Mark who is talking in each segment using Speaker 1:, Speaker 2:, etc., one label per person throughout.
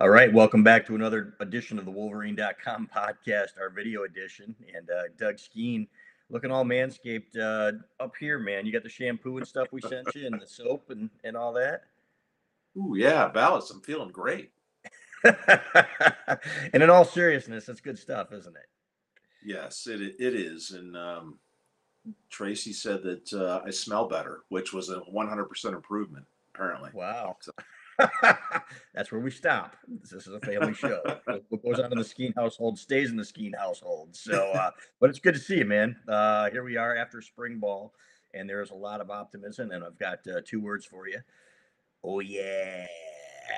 Speaker 1: All right, welcome back to another edition of the Wolverine.com podcast, our video edition. And uh, Doug Skene looking all manscaped uh, up here, man. You got the shampoo and stuff we sent you, and the soap and, and all that.
Speaker 2: Ooh, yeah, Balas, I'm feeling great.
Speaker 1: and in all seriousness, that's good stuff, isn't it?
Speaker 2: Yes, it it is. And um, Tracy said that uh, I smell better, which was a 100% improvement, apparently.
Speaker 1: Wow. So. That's where we stop. This is a family show. what goes on in the Skene household stays in the Skene household. So, uh, but it's good to see you, man. Uh, here we are after spring ball, and there's a lot of optimism. And I've got uh, two words for you. Oh yeah.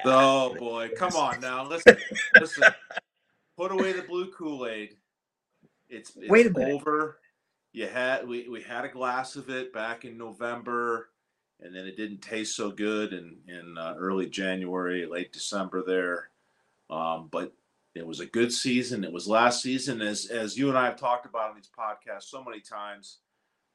Speaker 2: Oh boy, come on now. Listen, listen. Put away the blue Kool Aid. It's, it's
Speaker 1: Wait a minute.
Speaker 2: over. You had we, we had a glass of it back in November and then it didn't taste so good in in uh, early January, late December there. Um, but it was a good season. It was last season, as as you and I have talked about in these podcasts so many times.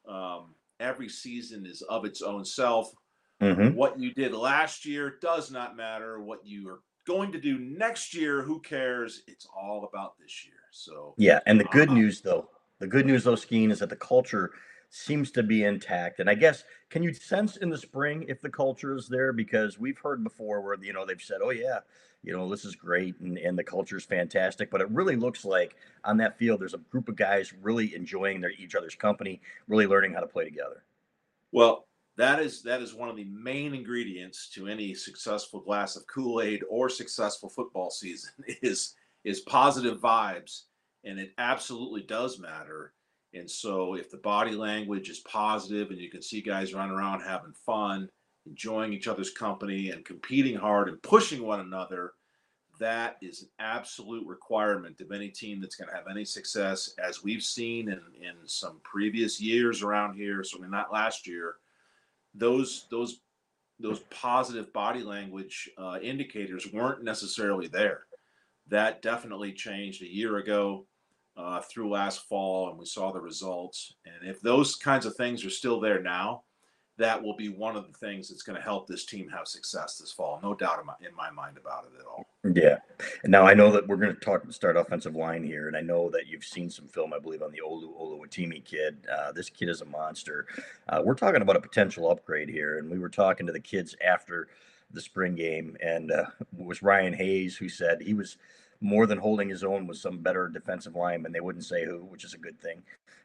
Speaker 2: Um, every season is of its own self. Mm-hmm. What you did last year does not matter. What you are going to do next year, who cares? It's all about this year. So
Speaker 1: yeah, and the good uh, news though, the good news though, Skene, is that the culture seems to be intact. And I guess can you sense in the spring if the culture is there? Because we've heard before where you know they've said, "Oh yeah, you know this is great and, and the culture is fantastic," but it really looks like on that field there's a group of guys really enjoying their each other's company, really learning how to play together.
Speaker 2: Well, that is that is one of the main ingredients to any successful glass of Kool-Aid or successful football season is is positive vibes and it absolutely does matter and so if the body language is positive and you can see guys running around having fun, enjoying each other's company and competing hard and pushing one another, that is an absolute requirement of any team that's going to have any success, as we've seen in, in some previous years around here, certainly not last year. Those those those positive body language uh, indicators weren't necessarily there. That definitely changed a year ago uh, through last fall, and we saw the results. And if those kinds of things are still there now, that will be one of the things that's going to help this team have success this fall. No doubt in my, in my mind about it at all.
Speaker 1: Yeah. Now I know that we're going to talk start offensive line here, and I know that you've seen some film, I believe, on the Olu Oluwatimi kid. Uh, this kid is a monster. Uh, we're talking about a potential upgrade here, and we were talking to the kids after the spring game, and uh, it was Ryan Hayes who said he was – more than holding his own with some better defensive lineman. They wouldn't say who, which is a good thing.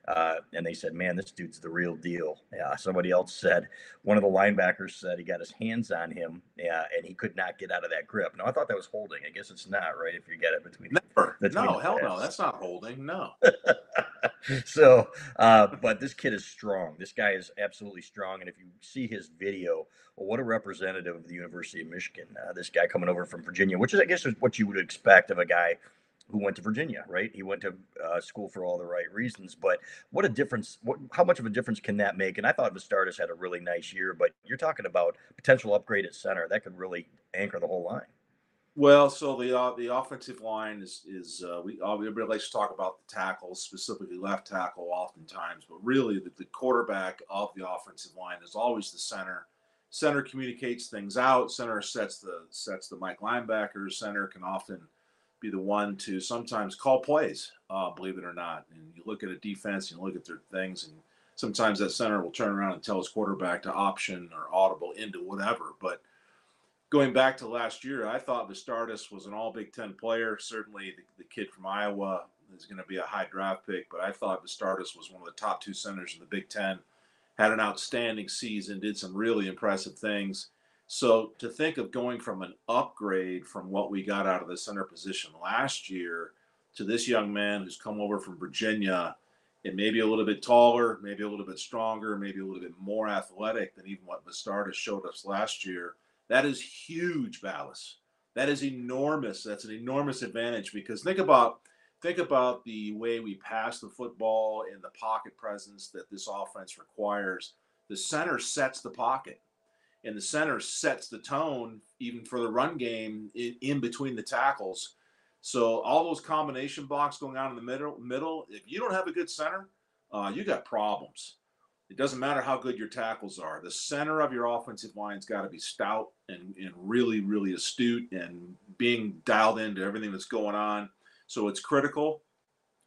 Speaker 1: Uh, and they said, "Man, this dude's the real deal." Yeah. Somebody else said one of the linebackers said he got his hands on him, yeah, and he could not get out of that grip. Now I thought that was holding. I guess it's not, right? If you get it between
Speaker 2: never, between no, hell no, that's not holding. No.
Speaker 1: so, uh, but this kid is strong. This guy is absolutely strong, and if you see his video, well, what a representative of the University of Michigan. Uh, this guy coming over from Virginia, which is, I guess, is what you would expect of a guy who went to Virginia, right? He went to uh, school for all the right reasons. But what a difference! What, how much of a difference can that make? And I thought Vastardis had a really nice year, but you're talking about potential upgrade at center that could really anchor the whole line.
Speaker 2: Well, so the uh, the offensive line is is uh, we uh, everybody likes to talk about the tackles, specifically left tackle, oftentimes, but really the, the quarterback of the offensive line is always the center. Center communicates things out. Center sets the sets the Mike linebackers. Center can often be the one to sometimes call plays, uh, believe it or not. And you look at a defense, and you look at their things, and sometimes that center will turn around and tell his quarterback to option or audible into whatever. But going back to last year, I thought Vastardis was an all Big Ten player. Certainly, the, the kid from Iowa is going to be a high draft pick, but I thought Vastardis was one of the top two centers in the Big Ten. Had an outstanding season, did some really impressive things. So to think of going from an upgrade from what we got out of the center position last year to this young man who's come over from Virginia and maybe a little bit taller, maybe a little bit stronger, maybe a little bit more athletic than even what Vastardis showed us last year, That is huge, Balas. That is enormous. That's an enormous advantage because think about think about the way we pass the football and the pocket presence that this offense requires. The center sets the pocket, and the center sets the tone even for the run game in, in between the tackles. So all those combination blocks going on in the middle, middle. If you don't have a good center, uh, you got problems. It doesn't matter how good your tackles are. The center of your offensive line's got to be stout and, and really, really astute and being dialed into everything that's going on. So it's critical.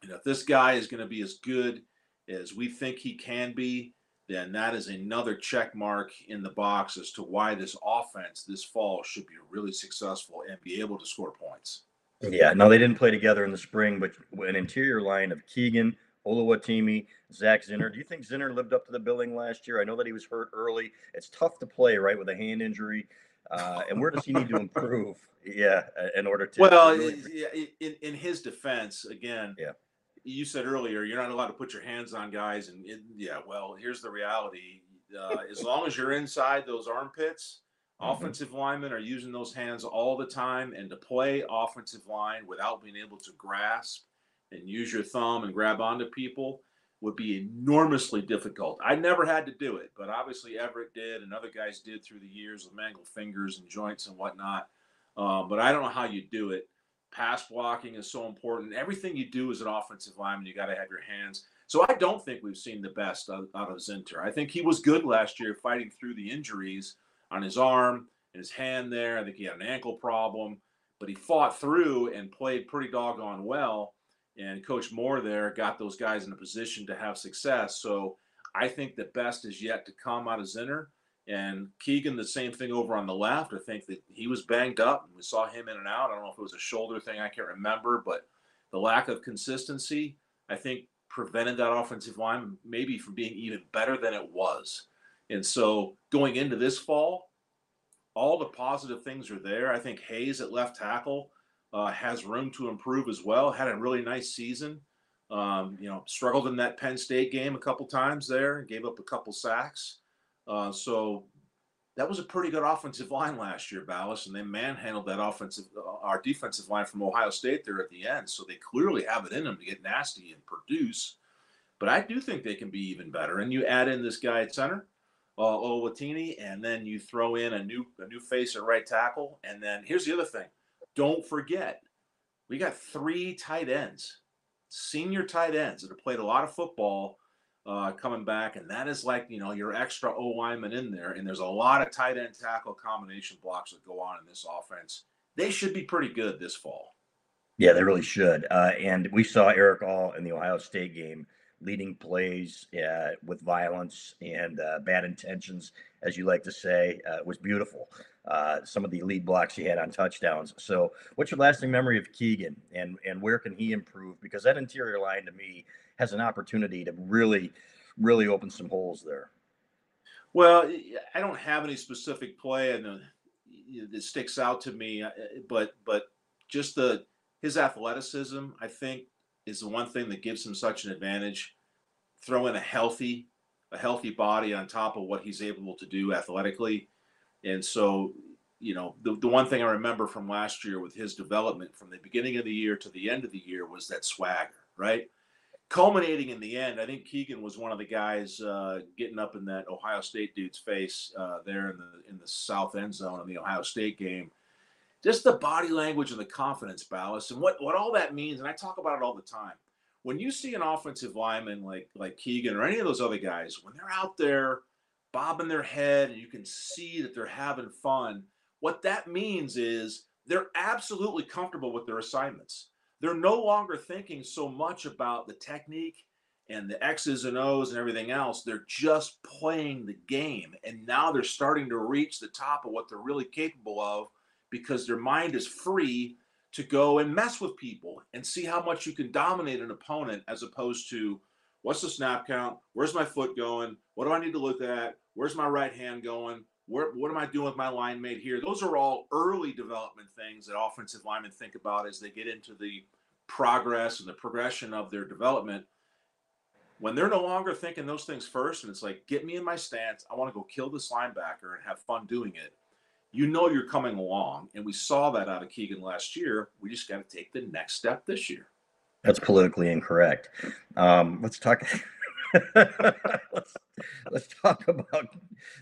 Speaker 2: And if this guy is going to be as good as we think he can be, then that is another check mark in the box as to why this offense this fall should be really successful and be able to score points.
Speaker 1: Yeah, now they didn't play together in the spring, but an interior line of Keegan, Oluwatimi, Zach Zinter. Do you think Zinter lived up to the billing last year? I know that he was hurt early. It's tough to play, right, with a hand injury. Uh, and where does he need to improve? Yeah, in order to.
Speaker 2: Well, really... in, in his defense, again,
Speaker 1: yeah.
Speaker 2: You said earlier you're not allowed to put your hands on guys, and yeah, well, here's the reality: uh, as long as you're inside those armpits, mm-hmm. offensive linemen are using those hands all the time, and to play offensive line without being able to grasp and use your thumb and grab onto people would be enormously difficult. I never had to do it, but obviously Everett did, and other guys did through the years with mangled fingers and joints and whatnot. Uh, but I don't know how you do it. Pass blocking is so important. Everything you do as an offensive lineman, you got to have your hands. So I don't think we've seen the best out, out of Zinter. I think he was good last year fighting through the injuries on his arm and his hand there. I think he had an ankle problem, but he fought through and played pretty doggone well and Coach Moore there got those guys in a position to have success. So I think the best is yet to come out of Zinter. And Keegan, the same thing over on the left. I think that he was banged up. and We saw him in and out. I don't know if it was a shoulder thing. I can't remember. But the lack of consistency, I think, prevented that offensive line maybe from being even better than it was. And so going into this fall, all the positive things are there. I think Hayes at left tackle uh, has room to improve as well. Had a really nice season. Um, you know, struggled in that Penn State game a couple times there, gave up a couple sacks. Uh, so that was a pretty good offensive line last year, Balas, and they manhandled that offensive, uh, our defensive line from Ohio State there at the end. So they clearly have it in them to get nasty and produce. But I do think they can be even better. And you add in this guy at center, uh, and then you throw in a new a new face at right tackle. And then here's the other thing: don't forget, we got three tight ends, senior tight ends that have played a lot of football uh, coming back, and that is like you know your extra O lineman in there. And there's a lot of tight end tackle combination blocks that go on in this offense. They should be pretty good this fall.
Speaker 1: Yeah, they really should. Uh, and we saw Erick All in the Ohio State game leading plays uh, with violence and uh, bad intentions, as you like to say. Uh, was beautiful. Uh, some of the lead blocks he had on touchdowns. So, what's your lasting memory of Keegan, and and where can he improve? Because that interior line to me has an opportunity to really, really open some holes there.
Speaker 2: Well, I don't have any specific play and that sticks out to me, uh, but but just the his athleticism, I think, is the one thing that gives him such an advantage. Throw in a healthy, a healthy body on top of what he's able to do athletically and so, you know, the, the one thing I remember from last year with his development from the beginning of the year to the end of the year was that swagger, right? Culminating in the end, I think Keegan was one of the guys uh, getting up in that Ohio State dude's face uh, there in the in the south end zone in the Ohio State game. Just the body language and the confidence, Balas, and what what all that means. And I talk about it all the time. When you see an offensive lineman like like Keegan or any of those other guys, when they're out there bobbing their head and you can see that they're having fun. What that means is they're absolutely comfortable with their assignments. They're no longer thinking so much about the technique and the X's and O's and everything else. They're just playing the game. And now they're starting to reach the top of what they're really capable of because their mind is free to go and mess with people and see how much you can dominate an opponent as opposed to what's the snap count? Where's my foot going? What do I need to look at? Where's my right hand going? Where, what am I doing with my line mate here? Those are all early development things that offensive linemen think about as they get into the progress and the progression of their development. When they're no longer thinking those things first, and it's like, get me in my stance. I want to go kill this linebacker and have fun doing it. you know you're coming along. And we saw that out of Keegan last year. We just got to take the next step this year.
Speaker 1: That's politically incorrect. Um, let's talk. let's, let's talk about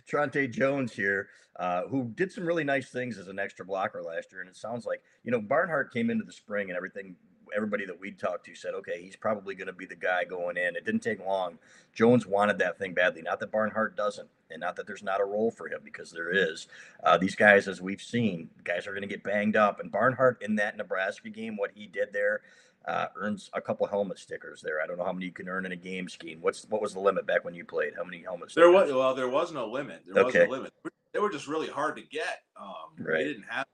Speaker 1: Trente Jones here, uh, who did some really nice things as an extra blocker last year. And it sounds like, you know, Barnhart came into the spring and everything everybody that we'd talked to said, okay, he's probably going to be the guy going in. It didn't take long. Jones wanted that thing badly. Not that Barnhart doesn't, and not that there's not a role for him because there is. Uh, these guys, as we've seen, guys are going to get banged up. And Barnhart in that Nebraska game, what he did there, uh, earns a couple helmet stickers there. I don't know how many you can earn in a game Skene. What's what was the limit back when you played? How many helmets?
Speaker 2: There was well, there was no limit. There okay. was no limit. They were just really hard to get. Um, right. They didn't have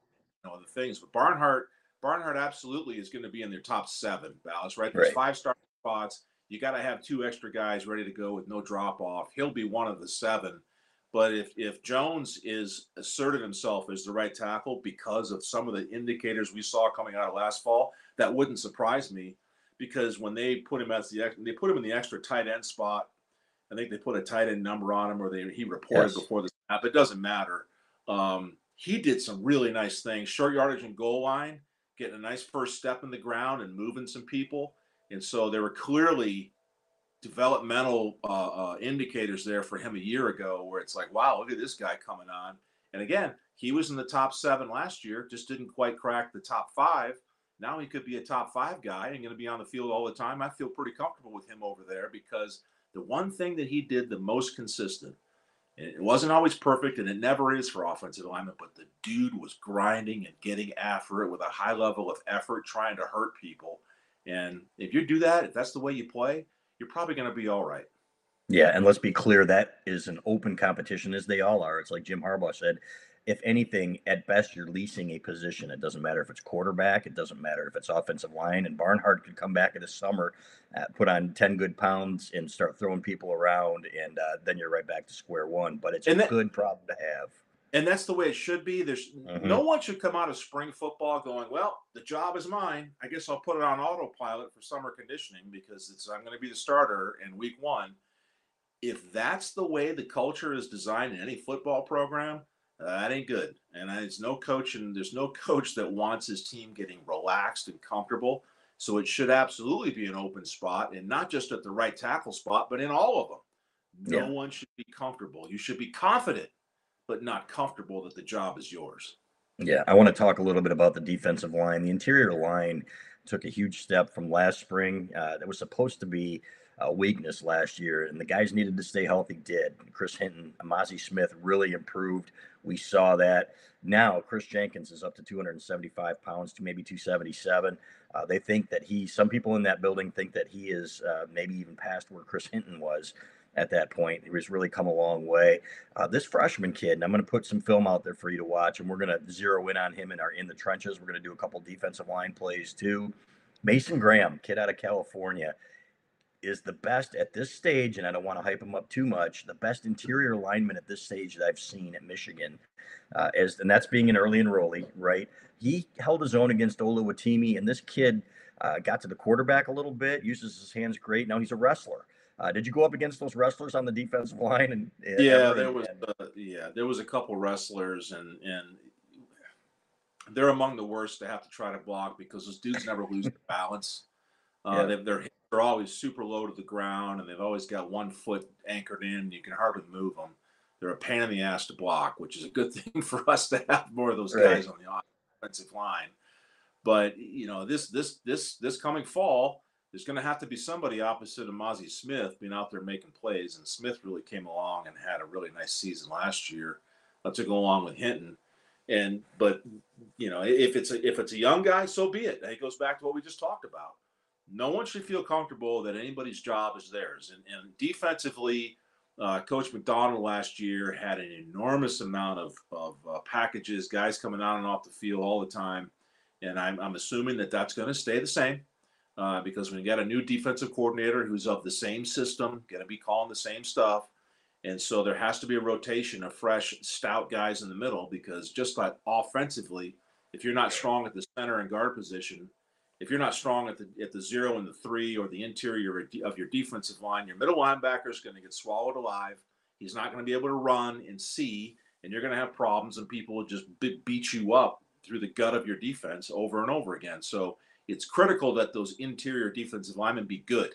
Speaker 2: you know the things, but Barnhart Barnhart absolutely is going to be in their top seven, Balas, right? There's right. five star spots. You got to have two extra guys ready to go with no drop off. He'll be one of the seven. But if if Jones is asserted himself as the right tackle because of some of the indicators we saw coming out of last fall, that wouldn't surprise me. Because when they put him as the they put him in the extra tight end spot, I think they put a tight end number on him, or they he reported yes. before the snap. It doesn't matter. Um, he did some really nice things, short yardage and goal line getting a nice first step in the ground and moving some people. And so there were clearly developmental uh, uh, indicators there for him a year ago where it's like, wow, look at this guy coming on. And again, he was in the top seven last year, just didn't quite crack the top five. Now he could be a top five guy and going to be on the field all the time. I feel pretty comfortable with him over there because the one thing that he did the most consistent – it wasn't always perfect, and it never is for offensive alignment, but the dude was grinding and getting after it with a high level of effort, trying to hurt people. And if you do that, if that's the way you play, you're probably going to be all right.
Speaker 1: Yeah, and let's be clear, that is an open competition, as they all are. It's like Jim Harbaugh said if anything, at best, you're leasing a position. It doesn't matter if it's quarterback. It doesn't matter if it's offensive line. And Barnhart could come back in the summer, uh, put on 10 good pounds, and start throwing people around. And uh, then you're right back to square one. But it's and a that, good problem to have.
Speaker 2: And that's the way it should be. There's mm-hmm. no one should come out of spring football going, well, the job is mine. I guess I'll put it on autopilot for summer conditioning because it's I'm going to be the starter in week one. If that's the way the culture is designed in any football program, that ain't good. And it's no coach, and there's no coach that wants his team getting relaxed and comfortable. So it should absolutely be an open spot, and not just at the right tackle spot, but in all of them. No yeah. one should be comfortable. You should be confident, but not comfortable that the job is yours.
Speaker 1: Yeah, I want to talk a little bit about the defensive line. The interior line took a huge step from last spring. Uh, that was supposed to be uh, weakness last year, and the guys needed to stay healthy. Did Chris Hinton, Mazi Smith really improved? We saw that. Now Kris Jenkins is up to 275 pounds to maybe 277. Uh, they think that he. Some people in that building think that he is uh, maybe even past where Chris Hinton was at that point. He was really come a long way. Uh, this freshman kid, and I'm going to put some film out there for you to watch, and we're going to zero in on him in our in the trenches. We're going to do a couple defensive line plays too. Mason Graham, kid out of California is the best at this stage, and I don't want to hype him up too much. The best interior lineman at this stage that I've seen at Michigan, uh, is and that's being an early enrollee, right? He held his own against Oluwatimi, and this kid uh, got to the quarterback a little bit, uses his hands great. Now he's a wrestler. Uh, did you go up against those wrestlers on the defensive line? And
Speaker 2: yeah, there was uh, yeah, there was a couple wrestlers, and and they're among the worst to have to try to block because those dudes never lose their balance. Uh, yeah. They're they're always super low to the ground, and they've always got one foot anchored in. You can hardly move them. They're a pain in the ass to block, which is a good thing for us to have more of those right. guys on the offensive line. But you know, this this this this coming fall, there's going to have to be somebody opposite of Mazi Smith being out there making plays, and Smith really came along and had a really nice season last year. Uh, to go along with Hinton, and but you know, if it's a if it's a young guy, so be it. It goes back to what we just talked about no one should feel comfortable that anybody's job is theirs. And, and defensively, uh, Coach Macdonald last year had an enormous amount of, of uh, packages, guys coming on and off the field all the time. And I'm, I'm assuming that that's going to stay the same uh, because when you got a new defensive coordinator who's of the same system, going to be calling the same stuff. And so there has to be a rotation of fresh, stout guys in the middle because just like offensively, if you're not strong at the center and guard position, if you're not strong at the at the zero and the three or the interior of your defensive line, your middle linebacker is going to get swallowed alive. He's not going to be able to run and see, and you're going to have problems, and people will just beat you up through the gut of your defense over and over again. So it's critical that those interior defensive linemen be good.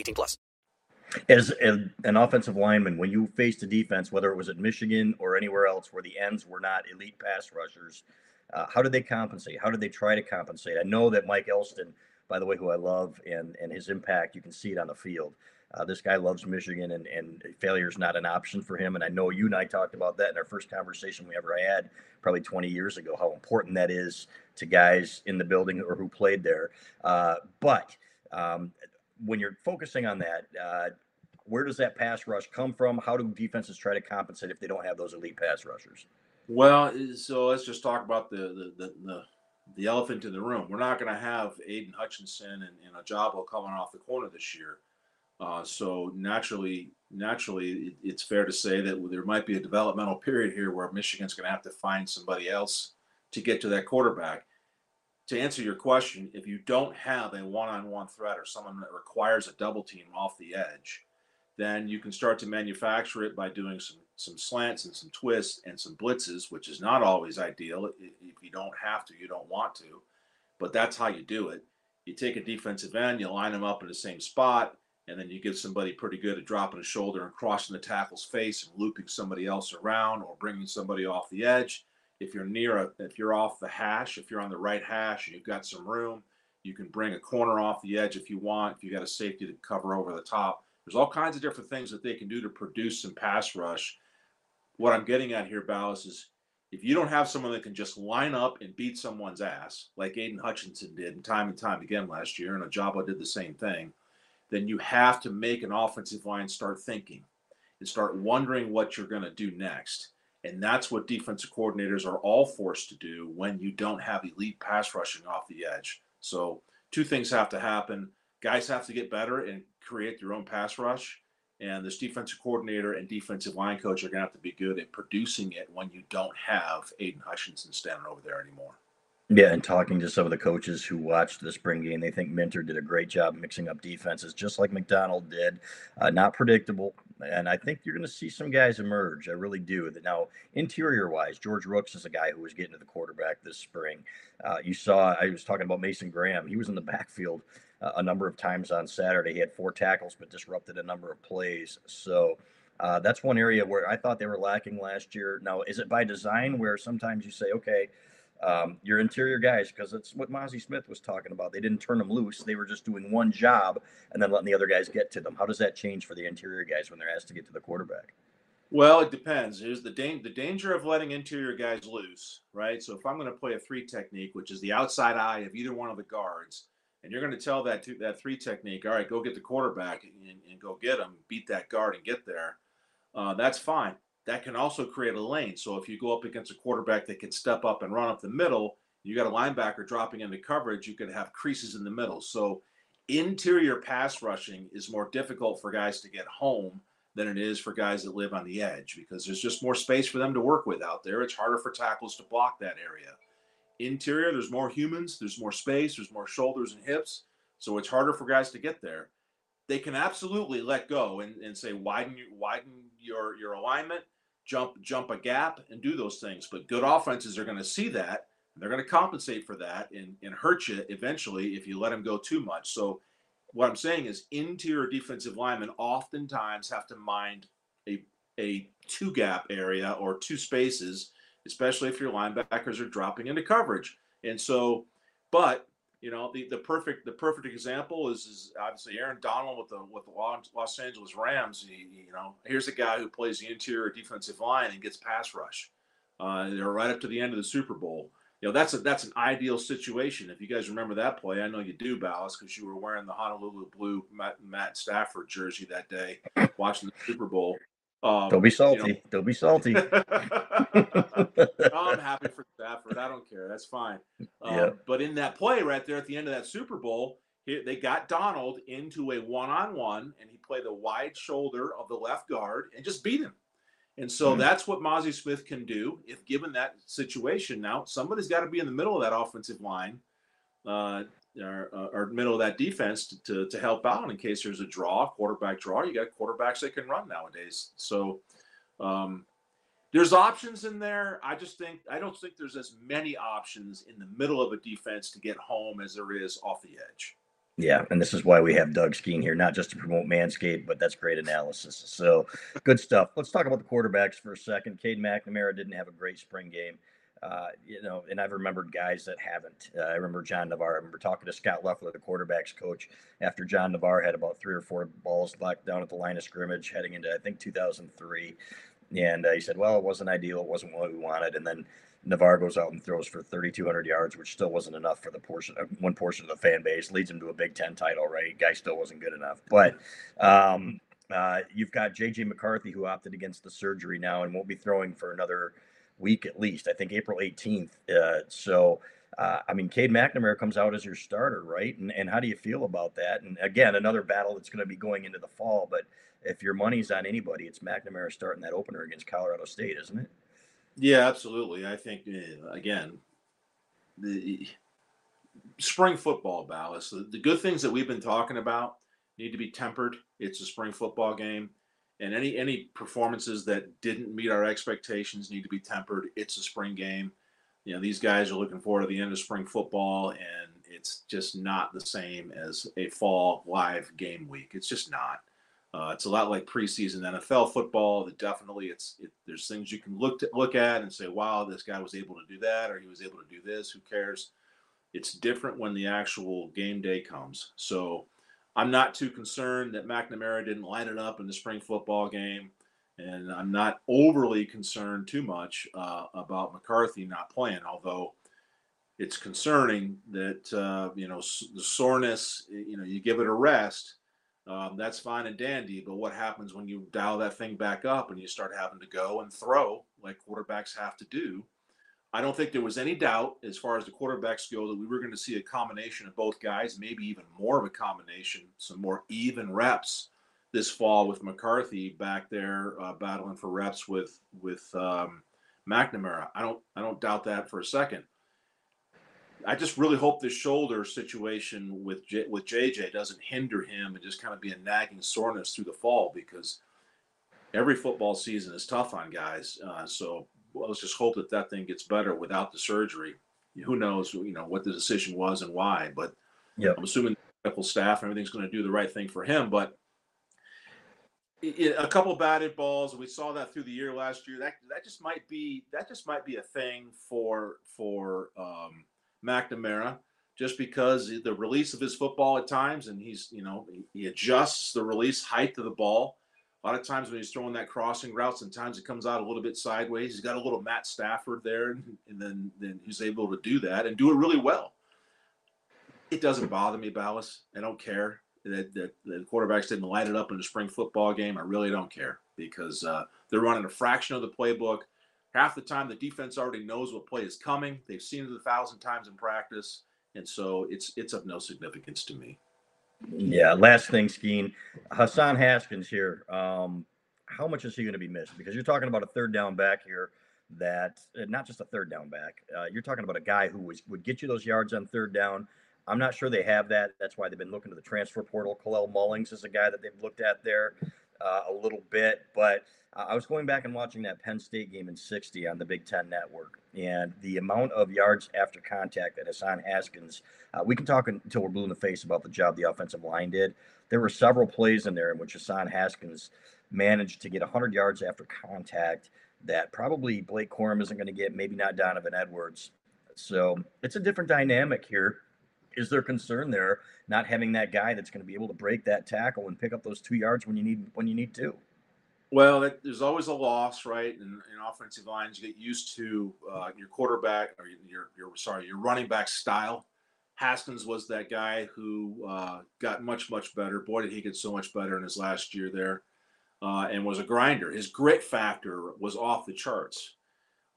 Speaker 3: 18 plus.
Speaker 1: As, an offensive lineman, when you faced a defense, whether it was at Michigan or anywhere else where the ends were not elite pass rushers, uh, how did they compensate? How did they try to compensate? I know that Mike Elston, by the way, who I love, and and his impact, you can see it on the field. Uh, this guy loves Michigan, and, and failure is not an option for him. And I know you and I talked about that in our first conversation we ever had, probably 20 years ago, how important that is to guys in the building or who played there. Uh, but um, when you're focusing on that, uh, where does that pass rush come from? How do defenses try to compensate if they don't have those elite pass rushers?
Speaker 2: Well, so let's just talk about the the the, the, the elephant in the room. We're not going to have Aidan Hutchinson and, and Ojabo coming off the corner this year. Uh, so naturally, naturally, it, it's fair to say that there might be a developmental period here where Michigan's going to have to find somebody else to get to that quarterback. To answer your question, if you don't have a one-on-one threat or someone that requires a double team off the edge, then you can start to manufacture it by doing some some slants and some twists and some blitzes, which is not always ideal. If you don't have to, you don't want to, but that's how you do it. You take a defensive end, you line them up in the same spot, and then you give somebody pretty good at dropping a shoulder and crossing the tackle's face and looping somebody else around or bringing somebody off the edge. If you're near a, if you're off the hash, if you're on the right hash and you've got some room, you can bring a corner off the edge if you want. If you've got a safety to cover over the top, there's all kinds of different things that they can do to produce some pass rush what I'm getting at here, Balas, is if you don't have someone that can just line up and beat someone's ass, like Aidan Hutchinson did time and time again last year, and Ojabo did the same thing, then you have to make an offensive line start thinking and start wondering what you're going to do next. And that's what defensive coordinators are all forced to do when you don't have elite pass rushing off the edge. So, two things have to happen. Guys have to get better and create their own pass rush and this defensive coordinator and defensive line coach are going to have to be good at producing it when you don't have Aidan Hutchinson standing over there anymore.
Speaker 1: Yeah, and talking to some of the coaches who watched the spring game, they think Minter did a great job mixing up defenses, just like Macdonald did. Uh, not predictable, and I think you're going to see some guys emerge. I really do. Now, interior-wise, George Rooks is a guy who was getting to the quarterback this spring. Uh, you saw, I was talking about Mason Graham. He was in the backfield a number of times on Saturday. He had four tackles, but disrupted a number of plays. So uh, that's one area where I thought they were lacking last year. Now, is it by design where sometimes you say, okay, um, your interior guys, because that's what Mazi Smith was talking about. They didn't turn them loose. They were just doing one job and then letting the other guys get to them. How does that change for the interior guys when they're asked to get to the quarterback?
Speaker 2: Well, it depends. Here's the, da- the danger of letting interior guys loose, right? So if I'm going to play a three technique, which is the outside eye of either one of the guards, and you're going to tell that two, that three technique, all right, go get the quarterback and, and go get him, beat that guard and get there. Uh, that's fine. That can also create a lane. So if you go up against a quarterback that can step up and run up the middle, you got a linebacker dropping into coverage, you could have creases in the middle. So interior pass rushing is more difficult for guys to get home than it is for guys that live on the edge because there's just more space for them to work with out there. It's harder for tackles to block that area interior, there's more humans, there's more space, there's more shoulders and hips. So it's harder for guys to get there. They can absolutely let go and, and say widen widen your your alignment, jump jump a gap, and do those things. But good offenses are going to see that. And they're going to compensate for that and, and hurt you eventually if you let them go too much. So what I'm saying is interior defensive linemen oftentimes have to mind a a two gap area or two spaces, especially if your linebackers are dropping into coverage. And so, but you know, the, the perfect the perfect example is, is obviously Aaron Donald with the with the Los Angeles Rams. He, you know, here's a guy who plays the interior defensive line and gets pass rush. Uh, they're right up to the end of the Super Bowl. You know, that's a that's an ideal situation. If you guys remember that play, I know you do, Balas, because you were wearing the Honolulu blue Matt, Matt Stafford jersey that day, watching the Super Bowl.
Speaker 1: Um, They'll be salty. You know. They'll be salty. I'm
Speaker 2: happy for Stafford. I don't care. That's fine. Um, yeah. But in that play right there at the end of that Super Bowl, he, they got Donald into a one-on-one, and he played the wide shoulder of the left guard and just beat him. And so mm-hmm. that's what Mazi Smith can do if given that situation. Now somebody's got to be in the middle of that offensive line. Uh, or, uh, or middle of that defense to, to, to, help out in case there's a draw, quarterback draw. You got quarterbacks that can run nowadays. So um, there's options in there. I just think I don't think there's as many options in the middle of a defense to get home as there is off the edge.
Speaker 1: Yeah, and this is why we have Doug Skene here, not just to promote Manscaped, but that's great analysis. So good stuff. Let's talk about the quarterbacks for a second. Cade McNamara didn't have a great spring game. Uh, you know, and I've remembered guys that haven't. Uh, I remember John Navarre. I remember talking to Scott Loeffler, the quarterbacks coach, after John Navarre had about three or four balls locked down at the line of scrimmage heading into, I think, 2003. And uh, he said, well, it wasn't ideal. It wasn't what we wanted. And then Navarre goes out and throws for 3,200 yards, which still wasn't enough for the portion, uh, one portion of the fan base. Leads him to a Big Ten title, right? Guy still wasn't good enough. But um, uh, you've got J.J. McCarthy, who opted against the surgery now and won't be throwing for another – week at least. I think April 18th. Uh, so, uh, I mean, Cade McNamara comes out as your starter, right? And, and how do you feel about that? And again, another battle that's going to be going into the fall. But if your money's on anybody, it's McNamara starting that opener against Colorado State, isn't it?
Speaker 2: Yeah, absolutely. I think uh, again, the spring football balance. The, the good things that we've been talking about need to be tempered. It's a spring football game and any any performances that didn't meet our expectations need to be tempered. It's a spring game. You know, these guys are looking forward to the end of spring football, and it's just not the same as a fall live game week. It's just not. Uh, it's a lot like preseason NFL football. That definitely, it's it, there's things you can look to, look at and say, "Wow, this guy was able to do that, or he was able to do this." Who cares? It's different when the actual game day comes. So I'm not too concerned that McNamara didn't light it up in the spring football game. And I'm not overly concerned too much uh, about McCarthy not playing, although it's concerning that, uh, you know, the soreness, you know, you give it a rest. Um, that's fine and dandy. But what happens when you dial that thing back up and you start having to go and throw like quarterbacks have to do? I don't think there was any doubt as far as the quarterbacks go that we were going to see a combination of both guys, maybe even more of a combination, some more even reps this fall with McCarthy back there uh, battling for reps with with um, McNamara. I don't I don't doubt that for a second. I just really hope this shoulder situation with J, with JJ doesn't hinder him and just kind of be a nagging soreness through the fall because every football season is tough on guys. Uh, so well, let's just hope that that thing gets better without the surgery. Who knows, you know, what the decision was and why. But. I'm assuming the medical staff and everything's going to do the right thing for him. But it, a couple batted balls, we saw that through the year last year. That that just might be that just might be a thing for for um, McNamara, just because the release of his football at times, and he's you know he adjusts the release height of the ball a lot of times when he's throwing that crossing route, sometimes it comes out a little bit sideways. He's got a little Matt Stafford there, and, then then he's able to do that and do it really well. It doesn't bother me, Balas. I don't care that, that the quarterbacks didn't light it up in the spring football game. I really don't care because uh, they're running a fraction of the playbook. Half the time, the defense already knows what play is coming. They've seen it a thousand times in practice, and so it's it's of no significance to me.
Speaker 1: Yeah. Last thing, Skene. Hassan Haskins here. Um, how much is he going to be missed? Because you're talking about a third down back here that uh, not just a third down back. Uh, you're talking about a guy who was, would get you those yards on third down. I'm not sure they have that. That's why they've been looking to the transfer portal. Kalel Mullings is a guy that they've looked at there uh, a little bit, but I was going back and watching that Penn State game in 60 on the Big Ten Network, and the amount of yards after contact that Hassan Haskins, uh, we can talk until we're blue in the face about the job the offensive line did. There were several plays in there in which Hassan Haskins managed to get 100 yards after contact that probably Blake Corum isn't going to get, maybe not Donovan Edwards. So it's a different dynamic here. Is there concern there not having that guy that's going to be able to break that tackle and pick up those two yards when you need when you need to?
Speaker 2: Well, that, there's always a loss, right? In, in offensive lines, you get used to uh, your quarterback or your, your sorry your running back style. Haskins was that guy who uh, got much much better. Boy, did he get so much better in his last year there, uh, and was a grinder. His grit factor was off the charts.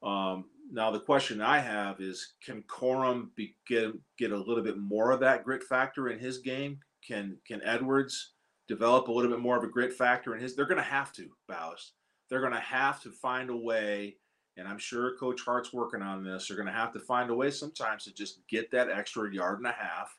Speaker 2: Um, now the question I have is, can Corum be, get get a little bit more of that grit factor in his game? Can can Edwards develop a little bit more of a grit factor in his? They're going to have to, Balas. They're going to have to find a way, and I'm sure Coach Hart's working on this. They're going to have to find a way sometimes to just get that extra yard and a half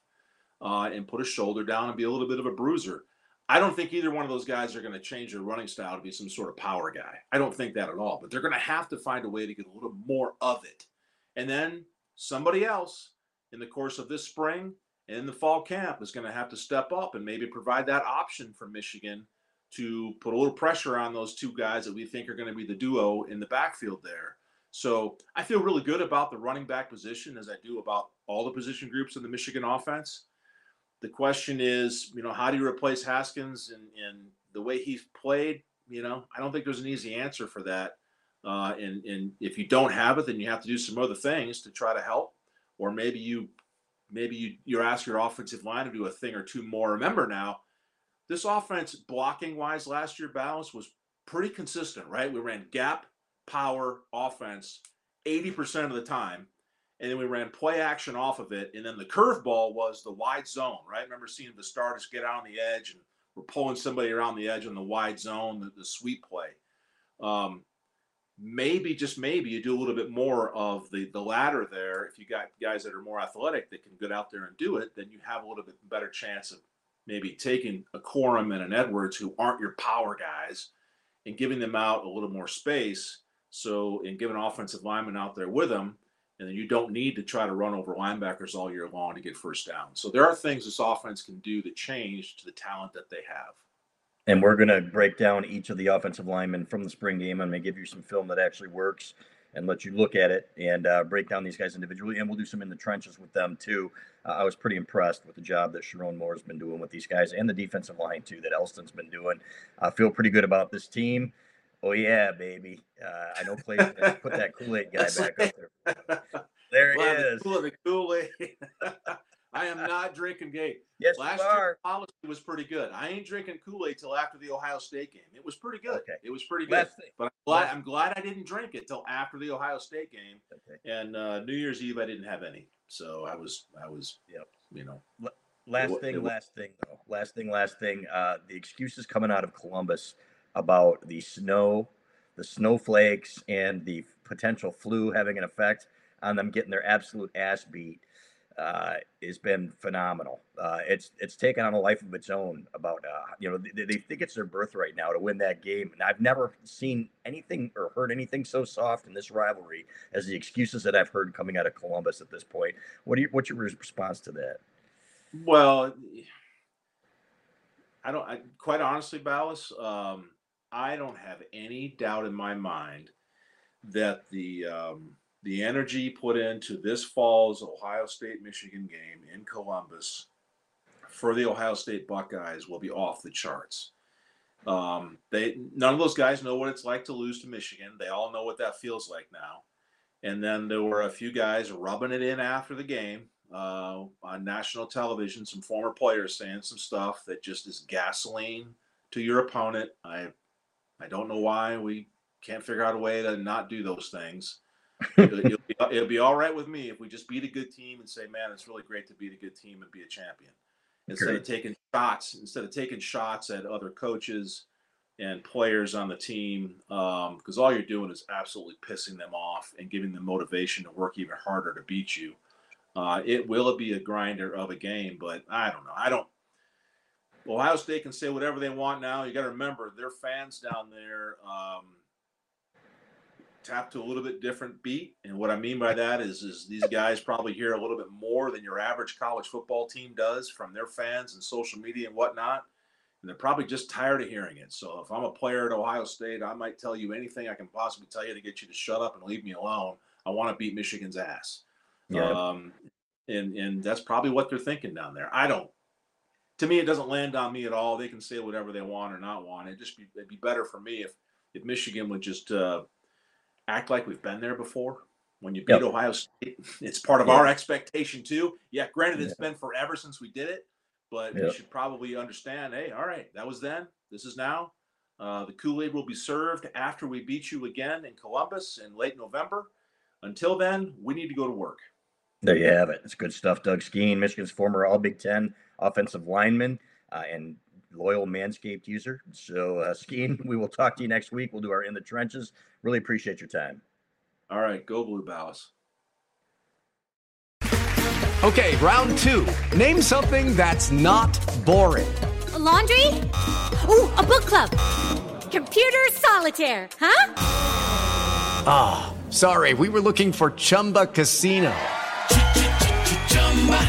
Speaker 2: uh, and put a shoulder down and be a little bit of a bruiser. I don't think either one of those guys are going to change their running style to be some sort of power guy. I don't think that at all. But they're going to have to find a way to get a little more of it. And then somebody else in the course of this spring and in the fall camp is going to have to step up and maybe provide that option for Michigan to put a little pressure on those two guys that we think are going to be the duo in the backfield there. So I feel really good about the running back position as I do about all the position groups in the Michigan offense. The question is, you know, how do you replace Haskins and, and the way he's played? You know, I don't think there's an easy answer for that. Uh, and, and if you don't have it, then you have to do some other things to try to help. Or maybe you maybe you you ask your offensive line to do a thing or two more. Remember now, this offense blocking wise last year balance was pretty consistent, right? We ran gap power offense 80% of the time and then we ran play action off of it. And then the curveball was the wide zone, right? remember seeing the starters get out on the edge and we're pulling somebody around the edge on the wide zone, the, the sweep play. Um, maybe just maybe you do a little bit more of the the latter there. If you got guys that are more athletic that can get out there and do it, then you have a little bit better chance of maybe taking a Corum and an Edwards who aren't your power guys and giving them out a little more space. So, and giving offensive linemen out there with them and then you don't need to try to run over linebackers all year long to get first down. So there are things this offense can do to change to the talent that they have.
Speaker 1: And we're going to break down each of the offensive linemen from the spring game. I'm going to give you some film that actually works and let you look at it and uh, break down these guys individually. And we'll do some in the trenches with them too. Uh, I was pretty impressed with the job that Sherrone Moore's been doing with these guys and the defensive line too that Elston's been doing. I feel pretty good about this team. Oh yeah, baby. Uh, I know Clay put that Kool Aid guy back up there. There well, is.
Speaker 2: The Kool Aid. I am not drinking gay.
Speaker 1: Yes,
Speaker 2: Last
Speaker 1: you are.
Speaker 2: policy was pretty good. I ain't drinking Kool Aid till after the Ohio State game. It was pretty good.
Speaker 1: Okay.
Speaker 2: It was pretty good. But I'm glad, I'm glad I didn't drink it till after the Ohio State game. Okay. And uh, New Year's Eve I didn't have any, so I was I was yep. you know.
Speaker 1: Last it, thing, it, last thing though. Last thing, last thing. Uh, the excuses coming out of Columbus about the snow, the snowflakes, and the potential flu having an effect on them getting their absolute ass beat uh, has been phenomenal. Uh, it's it's taken on a life of its own. About uh, you know they, they, think it's their birthright now to win that game, and I've never seen anything or heard anything so soft in this rivalry as the excuses that I've heard coming out of Columbus at this point. What do you, what's your response to that?
Speaker 2: Well, I don't. I, quite honestly, Balas, um, I don't have any doubt in my mind that the um, the energy put into this fall's Ohio State Michigan game in Columbus for the Ohio State Buckeyes will be off the charts. Um, they none of those guys know what it's like to lose to Michigan. They all know what that feels like now. And then there were a few guys rubbing it in after the game uh, on national television. Some former players saying some stuff that just is gasoline to your opponent. I I don't know why we can't figure out a way to not do those things. it'll, it'll, be, it'll, be, all right with me if we just beat a good team and say, "Man, it's really great to beat a good team and be a champion." Instead of taking shots, instead of taking shots at other coaches and players on the team, because um, all you're doing is absolutely pissing them off and giving them motivation to work even harder to beat you. Uh, it will be a grinder of a game, but I don't know. I don't. Ohio State can say whatever they want now. You got to remember, their fans down there um, tap to a little bit different beat, and what I mean by that is, is these guys probably hear a little bit more than your average college football team does from their fans and social media and whatnot. and they're probably just tired of hearing it. So if I'm a player at Ohio State, I might tell you anything I can possibly tell you to get you to shut up and leave me alone. I want to beat Michigan's ass.
Speaker 1: Yeah.
Speaker 2: Um, and and that's probably what they're thinking down there. I don't. To me, it doesn't land on me at all. They can say whatever they want or not want. It just be it'd be better for me if if Michigan would just uh, act like we've been there before. When you beat
Speaker 1: Yep.
Speaker 2: Ohio State, it's part of
Speaker 1: Yeah.
Speaker 2: our expectation too. Yeah, granted, it's been forever since we did it, but we should probably understand. Hey, all right, that was then. This is now. Uh, the Kool Aid will be served after we beat you again in Columbus in late November. Until then, we need to go to work.
Speaker 1: There you have it. It's good stuff. Doug Skene, Michigan's former All Big Ten offensive lineman uh, and loyal Manscaped user. So, uh, Skene, we will talk to you next week. We'll do our In the Trenches. Really appreciate your time.
Speaker 2: All right, go Blue Bows.
Speaker 4: Okay, round two. Name something that's not boring.
Speaker 5: A laundry? Ooh, a book club. Computer solitaire, huh?
Speaker 4: Ah, sorry, we were looking for Chumba Casino.